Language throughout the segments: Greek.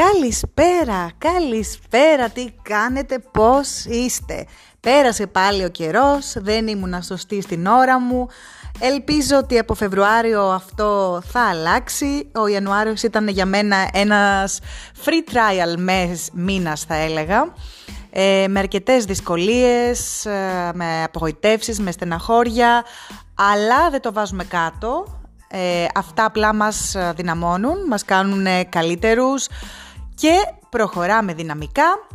Καλησπέρα, καλησπέρα, τι κάνετε, πώς είστε. Πέρασε πάλι ο καιρός, δεν ήμουν σωστή στην ώρα μου. Ελπίζω ότι από Φεβρουάριο αυτό θα αλλάξει. Ο Ιανουάριος ήταν για μένα ένας free trial μήνας θα έλεγα. Ε, με αρκετές δυσκολίες, ε, με απογοητεύσεις, με στεναχώρια, αλλά δεν το βάζουμε κάτω. Ε, αυτά απλά μας δυναμώνουν, μας κάνουν καλύτερους και προχωράμε δυναμικά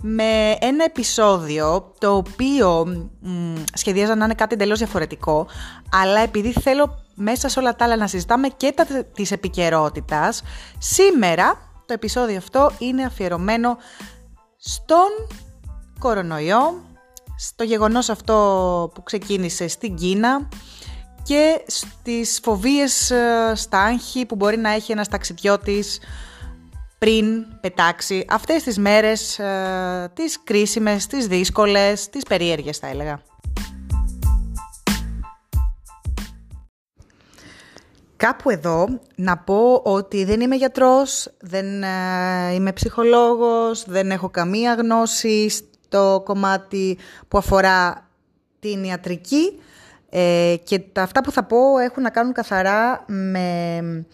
με ένα επεισόδιο το οποίο μ, σχεδίαζα να είναι κάτι εντελώς διαφορετικό αλλά επειδή θέλω μέσα σε όλα τα άλλα να συζητάμε και τα της επικαιρότητας, σήμερα το επεισόδιο αυτό είναι αφιερωμένο στον κορονοϊό, στο γεγονός αυτό που ξεκίνησε στην Κίνα και στις φοβίες ε, στα άγχη που μπορεί να έχει ένας ταξιδιώτης πριν πετάξει αυτές τις μέρες, ε, τις κρίσιμες, τις δύσκολες, τις περίεργες θα έλεγα. Κάπου εδώ να πω ότι δεν είμαι γιατρός, δεν ε, είμαι ψυχολόγος, δεν έχω καμία γνώση στο κομμάτι που αφορά την ιατρική ε, και τα αυτά που θα πω έχουν να κάνουν καθαρά με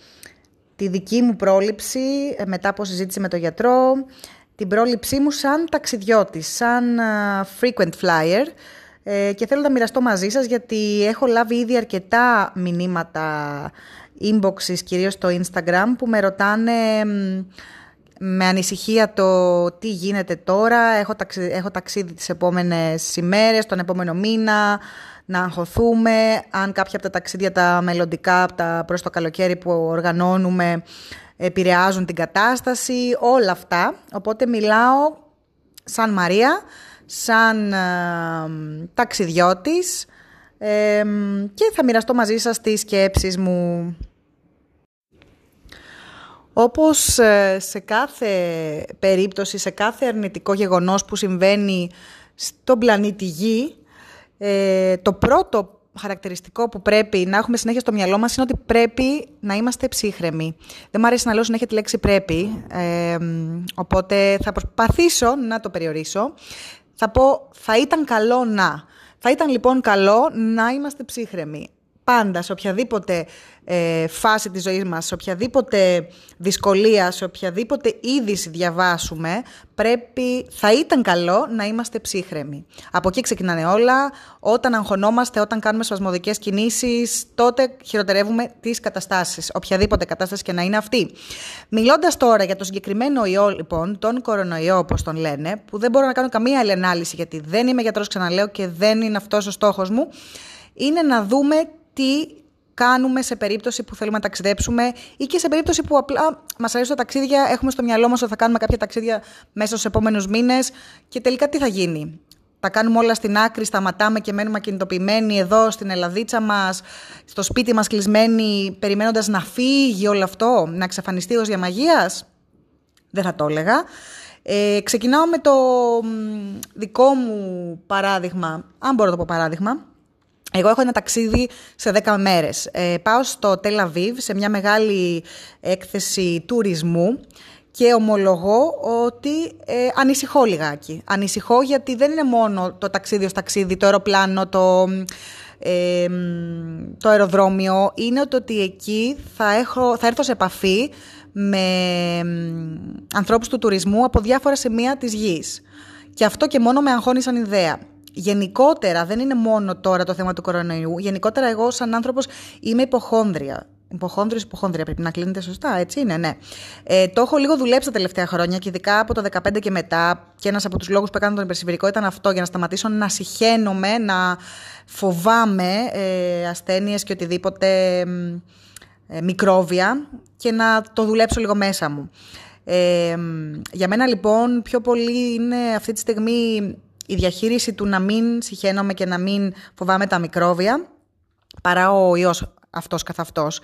τη δική μου πρόληψη ε, μετά από συζήτηση με τον γιατρό, την πρόληψή μου σαν ταξιδιώτης, σαν frequent flyer ε, και θέλω να μοιραστώ μαζί σας γιατί έχω λάβει ήδη αρκετά μηνύματα inboxes κυρίως στο Instagram που με ρωτάνε με ανησυχία το τι γίνεται τώρα, έχω, ταξίδι, έχω ταξίδι τις επόμενες ημέρες, τον επόμενο μήνα, να αγχωθούμε, αν κάποια από τα ταξίδια τα μελλοντικά τα προς το καλοκαίρι που οργανώνουμε επηρεάζουν την κατάσταση, όλα αυτά. Οπότε μιλάω σαν Μαρία, σαν ε, ταξιδιώτης ε, και θα μοιραστώ μαζί σας τις σκέψεις μου. Όπως ε, σε κάθε περίπτωση, σε κάθε αρνητικό γεγονός που συμβαίνει στον πλανήτη Γη, ε, το πρώτο χαρακτηριστικό που πρέπει να έχουμε συνέχεια στο μυαλό μας είναι ότι πρέπει να είμαστε ψύχρεμοι. Δεν μου αρέσει να λέω συνέχεια τη λέξη πρέπει, ε, οπότε θα προσπαθήσω να το περιορίσω. Θα πω θα ήταν καλό να. Θα ήταν λοιπόν καλό να είμαστε ψύχρεμοι πάντα, σε οποιαδήποτε ε, φάση της ζωής μας, σε οποιαδήποτε δυσκολία, σε οποιαδήποτε είδηση διαβάσουμε, πρέπει, θα ήταν καλό να είμαστε ψύχρεμοι. Από εκεί ξεκινάνε όλα. Όταν αγχωνόμαστε, όταν κάνουμε σπασμωδικές κινήσεις, τότε χειροτερεύουμε τις καταστάσεις, οποιαδήποτε κατάσταση και να είναι αυτή. Μιλώντας τώρα για το συγκεκριμένο ιό, λοιπόν, τον κορονοϊό, όπως τον λένε, που δεν μπορώ να κάνω καμία άλλη ανάλυση, γιατί δεν είμαι γιατρός, ξαναλέω, και δεν είναι αυτός ο στόχος μου, είναι να δούμε τι κάνουμε σε περίπτωση που θέλουμε να ταξιδέψουμε ή και σε περίπτωση που απλά μας αρέσει τα ταξίδια, έχουμε στο μυαλό μας ότι θα κάνουμε κάποια ταξίδια μέσα στους επόμενους μήνες και τελικά τι θα γίνει. Τα κάνουμε όλα στην άκρη, σταματάμε και μένουμε ακινητοποιημένοι εδώ στην Ελλαδίτσα μας, στο σπίτι μας κλεισμένοι, περιμένοντας να φύγει όλο αυτό, να εξαφανιστεί ως διαμαγείας; Δεν θα το έλεγα. Ε, ξεκινάω με το δικό μου παράδειγμα, αν μπορώ να το πω παράδειγμα. Εγώ έχω ένα ταξίδι σε 10 μέρες. Ε, πάω στο Τελαβίβ σε μια μεγάλη έκθεση τουρισμού και ομολογώ ότι ε, ανησυχώ λιγάκι. Ανησυχώ γιατί δεν είναι μόνο το ταξίδι ως ταξίδι, το αεροπλάνο, το, ε, το αεροδρόμιο. Είναι το ότι εκεί θα, έχω, θα έρθω σε επαφή με ανθρώπους του τουρισμού από διάφορα σημεία της γης. Και αυτό και μόνο με αγχώνει σαν ιδέα γενικότερα, δεν είναι μόνο τώρα το θέμα του κορονοϊού, γενικότερα εγώ σαν άνθρωπος είμαι υποχόνδρια. Υποχόνδριος, υποχόνδρια πρέπει να κλείνετε σωστά, έτσι είναι, ναι. Ε, το έχω λίγο δουλέψει τα τελευταία χρόνια και ειδικά από το 2015 και μετά. Και ένας από τους λόγους που έκανα τον υπερσυμβηρικό ήταν αυτό, για να σταματήσω να συχαίνομαι, να φοβάμαι ε, ασθένειες και οτιδήποτε ε, μικρόβια και να το δουλέψω λίγο μέσα μου. Ε, για μένα λοιπόν πιο πολύ είναι αυτή τη στιγμή η διαχείριση του να μην συχαίνομαι και να μην φοβάμαι τα μικρόβια, παρά ο ιός αυτός καθ' αυτός.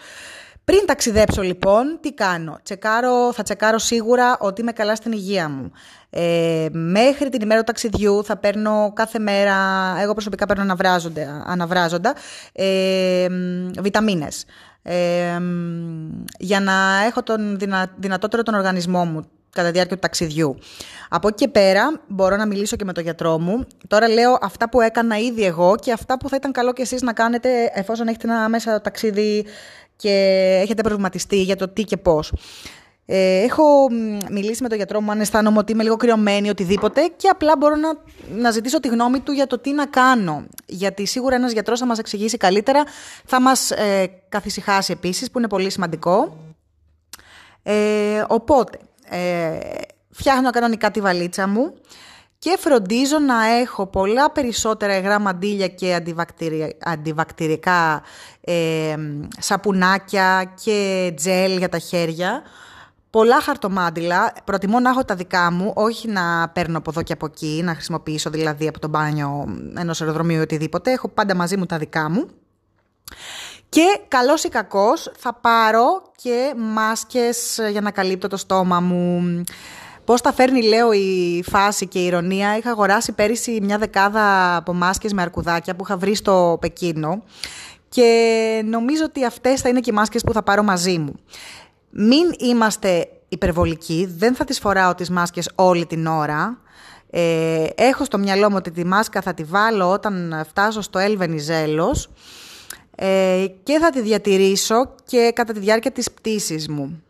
Πριν ταξιδέψω λοιπόν, τι κάνω; Τσεκάρω, θα τσεκάρω σίγουρα ότι είμαι καλά στην υγεία μου. Ε, μέχρι την ημέρα του ταξιδιού θα παίρνω κάθε μέρα, εγώ προσωπικά παίρνω αναβράζοντα, ε, βιταμίνες. Ε, για να έχω τον δυνα, δυνατότερο τον οργανισμό μου κατά τη διάρκεια του ταξιδιού. Από εκεί και πέρα μπορώ να μιλήσω και με τον γιατρό μου. Τώρα λέω αυτά που έκανα ήδη εγώ και αυτά που θα ήταν καλό και εσείς να κάνετε εφόσον έχετε ένα μέσα ταξίδι και έχετε προβληματιστεί για το τι και πώς. Ε, έχω μιλήσει με τον γιατρό μου αν αισθάνομαι ότι είμαι λίγο κρυωμένη, οτιδήποτε και απλά μπορώ να, να ζητήσω τη γνώμη του για το τι να κάνω. Γιατί σίγουρα ένας γιατρός θα μας εξηγήσει καλύτερα, θα μας ε, καθησυχάσει επίσης που είναι πολύ σημαντικό. Ε, οπότε, ε, φτιάχνω κανονικά τη βαλίτσα μου και φροντίζω να έχω πολλά περισσότερα υγρά μαντίλια και αντιβακτηρικά ε, σαπουνάκια και τζέλ για τα χέρια. Πολλά χαρτομάντιλα. Προτιμώ να έχω τα δικά μου, όχι να παίρνω από εδώ και από εκεί, να χρησιμοποιήσω δηλαδή από το μπάνιο ενός αεροδρομίου ή οτιδήποτε. Έχω πάντα μαζί μου τα δικά μου. Και καλός ή κακός θα πάρω και μάσκες για να καλύπτω το στόμα μου. Πώς τα φέρνει λέω η φάση και η ηρωνία. Είχα αγοράσει πέρυσι μια δεκάδα από μάσκες με αρκουδάκια που είχα βρει στο Πεκίνο και νομίζω ότι αυτές θα είναι και οι μάσκες που θα πάρω μαζί μου. Μην είμαστε υπερβολικοί, δεν θα τις φοράω τις μάσκες όλη την ώρα. Ε, έχω στο μυαλό μου ότι τη μάσκα θα τη βάλω όταν φτάσω στο Ελβενιζέλος ε, και θα τη διατηρήσω και κατά τη διάρκεια της πτήσης μου.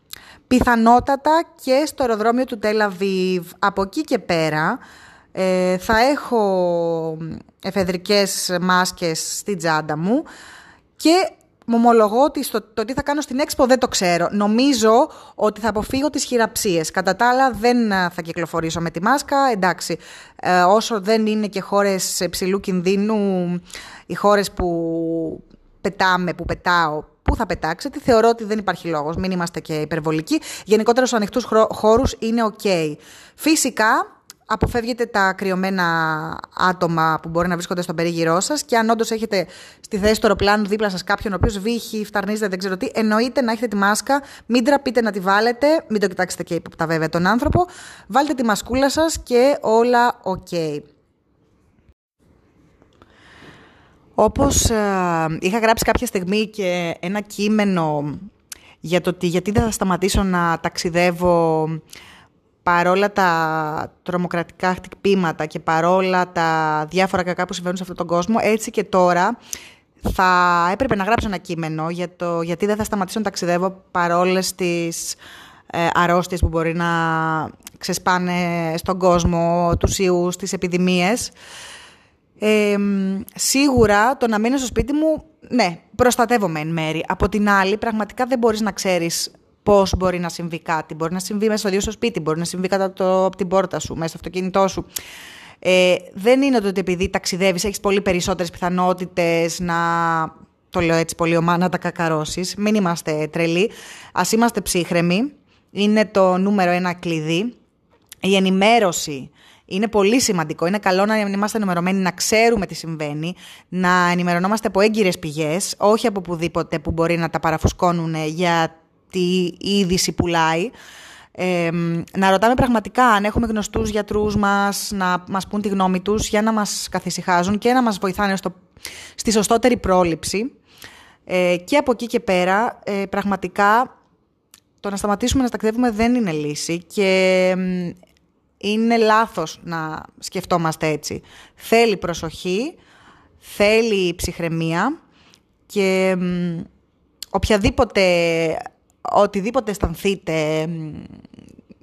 Πιθανότατα και στο αεροδρόμιο του Τελαβίβ. Από εκεί και πέρα ε, θα έχω εφεδρικές μάσκες στην τσάντα μου και μου ομολογώ ότι στο, το τι θα κάνω στην Expo δεν το ξέρω. Νομίζω ότι θα αποφύγω τις χειραψίες. Κατά τα άλλα δεν θα κυκλοφορήσω με τη μάσκα. Εντάξει, ε, όσο δεν είναι και χώρες ψηλού κινδύνου, οι χώρες που πετάμε, που πετάω, πού θα πετάξετε. Θεωρώ ότι δεν υπάρχει λόγος. Μην είμαστε και υπερβολικοί. Γενικότερα στους ανοιχτούς χώρους είναι OK. Φυσικά, αποφεύγετε τα κρυωμένα άτομα που μπορεί να βρίσκονται στον περίγυρό σας και αν όντως έχετε στη θέση του αεροπλάνου δίπλα σας κάποιον ο οποίος βύχει, φταρνίζεται, δεν ξέρω τι, εννοείται να έχετε τη μάσκα, μην τραπείτε να τη βάλετε, μην το κοιτάξετε και υποπτά βέβαια τον άνθρωπο. Βάλτε τη μασκούλα σας και όλα OK. Όπως ε, είχα γράψει κάποια στιγμή και ένα κείμενο για το ότι γιατί δεν θα σταματήσω να ταξιδεύω παρόλα τα τρομοκρατικά χτυπήματα και παρόλα τα διάφορα κακά που συμβαίνουν σε αυτόν τον κόσμο, έτσι και τώρα θα έπρεπε να γράψω ένα κείμενο για το γιατί δεν θα σταματήσω να ταξιδεύω παρόλες τις ε, αρρώστιες που μπορεί να ξεσπάνε στον κόσμο, τους ιούς, τις επιδημίες. Ε, σίγουρα το να μείνω στο σπίτι μου, ναι, προστατεύομαι εν μέρη. Από την άλλη, πραγματικά δεν μπορείς να ξέρεις πώς μπορεί να συμβεί κάτι. Μπορεί να συμβεί μέσα στο ίδιο στο σπίτι, μπορεί να συμβεί κατά το, από την πόρτα σου, μέσα στο αυτοκίνητό σου. Ε, δεν είναι το ότι επειδή ταξιδεύεις έχεις πολύ περισσότερες πιθανότητες να το λέω έτσι πολύ ομά, να τα κακαρώσεις. Μην είμαστε τρελοί. Ας είμαστε ψύχρεμοι. Είναι το νούμερο ένα κλειδί. Η ενημέρωση είναι πολύ σημαντικό. Είναι καλό να είμαστε ενημερωμένοι, να ξέρουμε τι συμβαίνει, να ενημερωνόμαστε από έγκυρες πηγές, όχι από πουδήποτε που μπορεί να τα παραφουσκώνουν για τι είδηση πουλάει. Ε, να ρωτάμε πραγματικά αν έχουμε γνωστούς γιατρούς μας να μας πούν τη γνώμη τους για να μας καθησυχάζουν και να μας βοηθάνε στο, στη σωστότερη πρόληψη. Ε, και από εκεί και πέρα, ε, πραγματικά, το να σταματήσουμε να ταξιδεύουμε δεν είναι λύση και είναι λάθος να σκεφτόμαστε έτσι. Θέλει προσοχή, θέλει ψυχραιμία και οποιαδήποτε, οτιδήποτε αισθανθείτε,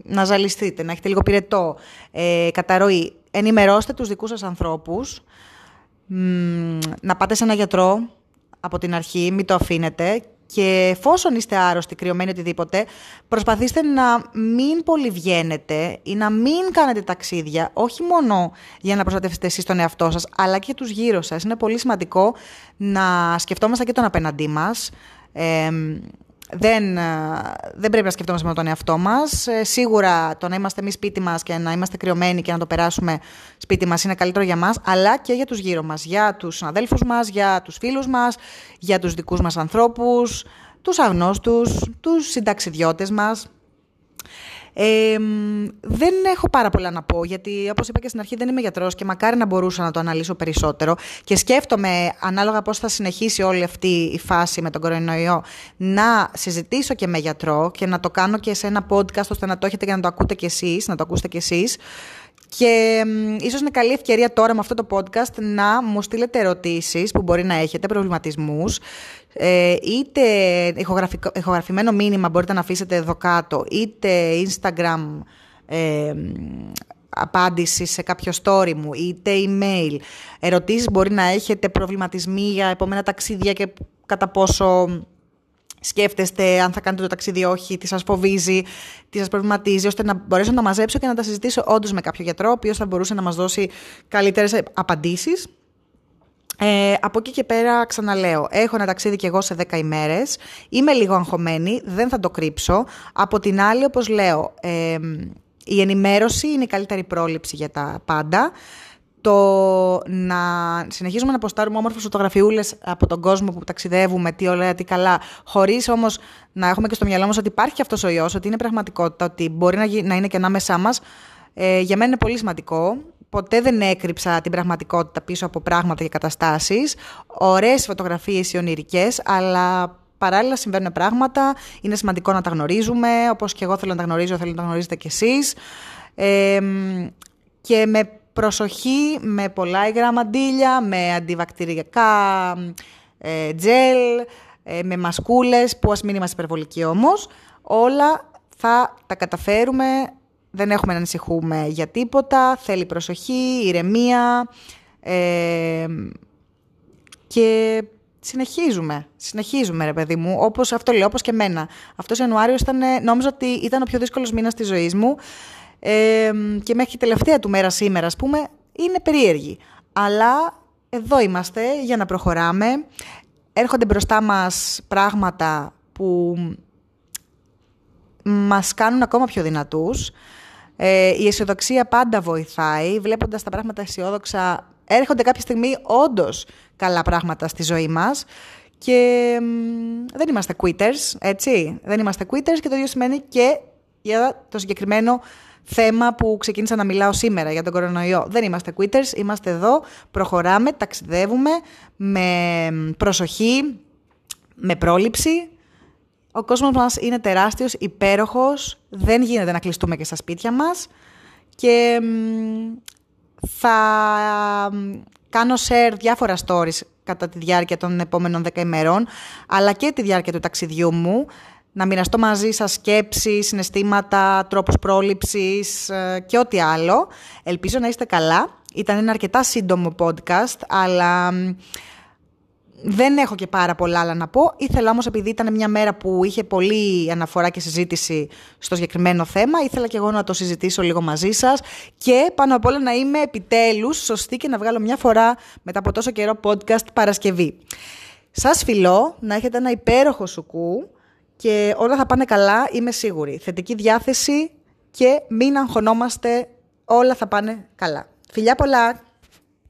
να ζαλιστείτε, να έχετε λίγο πυρετό, ε, καταρροή, ενημερώστε τους δικούς σας ανθρώπους, να πάτε σε ένα γιατρό από την αρχή, μην το αφήνετε και εφόσον είστε άρρωστοι, κρυωμένοι, οτιδήποτε, προσπαθήστε να μην πολυβγαίνετε ή να μην κάνετε ταξίδια, όχι μόνο για να προστατεύσετε εσείς τον εαυτό σας, αλλά και τους γύρω σας. Είναι πολύ σημαντικό να σκεφτόμαστε και τον απέναντί μας. Ε, δεν, ε, δεν πρέπει να σκεφτόμαστε με τον εαυτό μας. Ε, σίγουρα το να είμαστε εμείς σπίτι μας και να είμαστε κρυωμένοι και να το περάσουμε σπίτι μας είναι καλύτερο για μας, αλλά και για τους γύρω μας. Για τους συναδέλφους μας, για τους φίλους μας, για τους δικούς μας ανθρώπους, τους αγνώστους, τους συνταξιδιώτες μας. Ε, δεν έχω πάρα πολλά να πω, γιατί όπως είπα και στην αρχή δεν είμαι γιατρός και μακάρι να μπορούσα να το αναλύσω περισσότερο και σκέφτομαι, ανάλογα πώς θα συνεχίσει όλη αυτή η φάση με τον κορονοϊό, να συζητήσω και με γιατρό και να το κάνω και σε ένα podcast ώστε να το έχετε και να το ακούτε κι εσείς, να το ακούσετε κι εσείς. Και ίσως είναι καλή ευκαιρία τώρα με αυτό το podcast να μου στείλετε ερωτήσεις που μπορεί να έχετε, προβληματισμούς. Ε, είτε ηχογραφημένο μήνυμα μπορείτε να αφήσετε εδώ κάτω, είτε Instagram ε, απάντηση σε κάποιο story μου, είτε email. Ερωτήσεις μπορεί να έχετε, προβληματισμοί για επόμενα ταξίδια και κατά πόσο σκέφτεστε αν θα κάνετε το ταξίδι όχι, τι σας φοβίζει, τι σας προβληματίζει, ώστε να μπορέσω να τα μαζέψω και να τα συζητήσω όντως με κάποιο γιατρό, ο οποίος θα μπορούσε να μας δώσει καλύτερες απαντήσεις. Ε, από εκεί και πέρα ξαναλέω, έχω ένα ταξίδι και εγώ σε 10 ημέρες, είμαι λίγο αγχωμένη, δεν θα το κρύψω. Από την άλλη, όπως λέω, ε, η ενημέρωση είναι η καλύτερη πρόληψη για τα πάντα το να συνεχίζουμε να αποστάρουμε όμορφες φωτογραφιούλες από τον κόσμο που ταξιδεύουμε, τι ωραία, τι καλά, χωρίς όμως να έχουμε και στο μυαλό μας ότι υπάρχει αυτός ο ιός, ότι είναι πραγματικότητα, ότι μπορεί να, να είναι και ανάμεσά μας, ε, για μένα είναι πολύ σημαντικό. Ποτέ δεν έκρυψα την πραγματικότητα πίσω από πράγματα και καταστάσεις. Ωραίες φωτογραφίες οι ονειρικές, αλλά παράλληλα συμβαίνουν πράγματα. Είναι σημαντικό να τα γνωρίζουμε, όπως και εγώ θέλω να τα γνωρίζω, θέλω να τα γνωρίζετε κι εσείς. Ε, και με προσοχή με πολλά υγρά μαντήλια, με αντιβακτηριακά ε, τζέλ, ε, με μασκούλες που ας μην είμαστε υπερβολικοί όμως. Όλα θα τα καταφέρουμε, δεν έχουμε να ανησυχούμε για τίποτα, θέλει προσοχή, ηρεμία ε, και συνεχίζουμε, συνεχίζουμε ρε παιδί μου, όπως αυτό λέω, όπως και εμένα. Αυτός ο Ιανουάριος ήταν, νόμιζα ότι ήταν ο πιο δύσκολος μήνας της ζωής μου ε, και μέχρι τελευταία του μέρα σήμερα, ας πούμε, είναι περίεργη. Αλλά εδώ είμαστε για να προχωράμε. Έρχονται μπροστά μας πράγματα που μας κάνουν ακόμα πιο δυνατούς. Ε, η αισιοδοξία πάντα βοηθάει. Βλέποντας τα πράγματα αισιόδοξα, έρχονται κάποια στιγμή όντως καλά πράγματα στη ζωή μας. Και δεν είμαστε quitters, έτσι. Δεν είμαστε quitters και το ίδιο σημαίνει και για το συγκεκριμένο θέμα που ξεκίνησα να μιλάω σήμερα για τον κορονοϊό. Δεν είμαστε quitters, είμαστε εδώ, προχωράμε, ταξιδεύουμε με προσοχή, με πρόληψη. Ο κόσμος μας είναι τεράστιος, υπέροχος, δεν γίνεται να κλειστούμε και στα σπίτια μας και θα κάνω share διάφορα stories κατά τη διάρκεια των επόμενων 10 ημερών, αλλά και τη διάρκεια του ταξιδιού μου, να μοιραστώ μαζί σας σκέψεις, συναισθήματα, τρόπους πρόληψης ε, και ό,τι άλλο. Ελπίζω να είστε καλά. Ήταν ένα αρκετά σύντομο podcast, αλλά δεν έχω και πάρα πολλά άλλα να πω. Ήθελα όμως, επειδή ήταν μια μέρα που είχε πολύ αναφορά και συζήτηση στο συγκεκριμένο θέμα, ήθελα και εγώ να το συζητήσω λίγο μαζί σας και πάνω απ' όλα να είμαι επιτέλους σωστή και να βγάλω μια φορά μετά από τόσο καιρό podcast Παρασκευή. Σας φιλώ, να έχετε ένα υπέροχο σουκού και όλα θα πάνε καλά, είμαι σίγουρη. Θετική διάθεση και μην αγχωνόμαστε, όλα θα πάνε καλά. Φιλιά πολλά!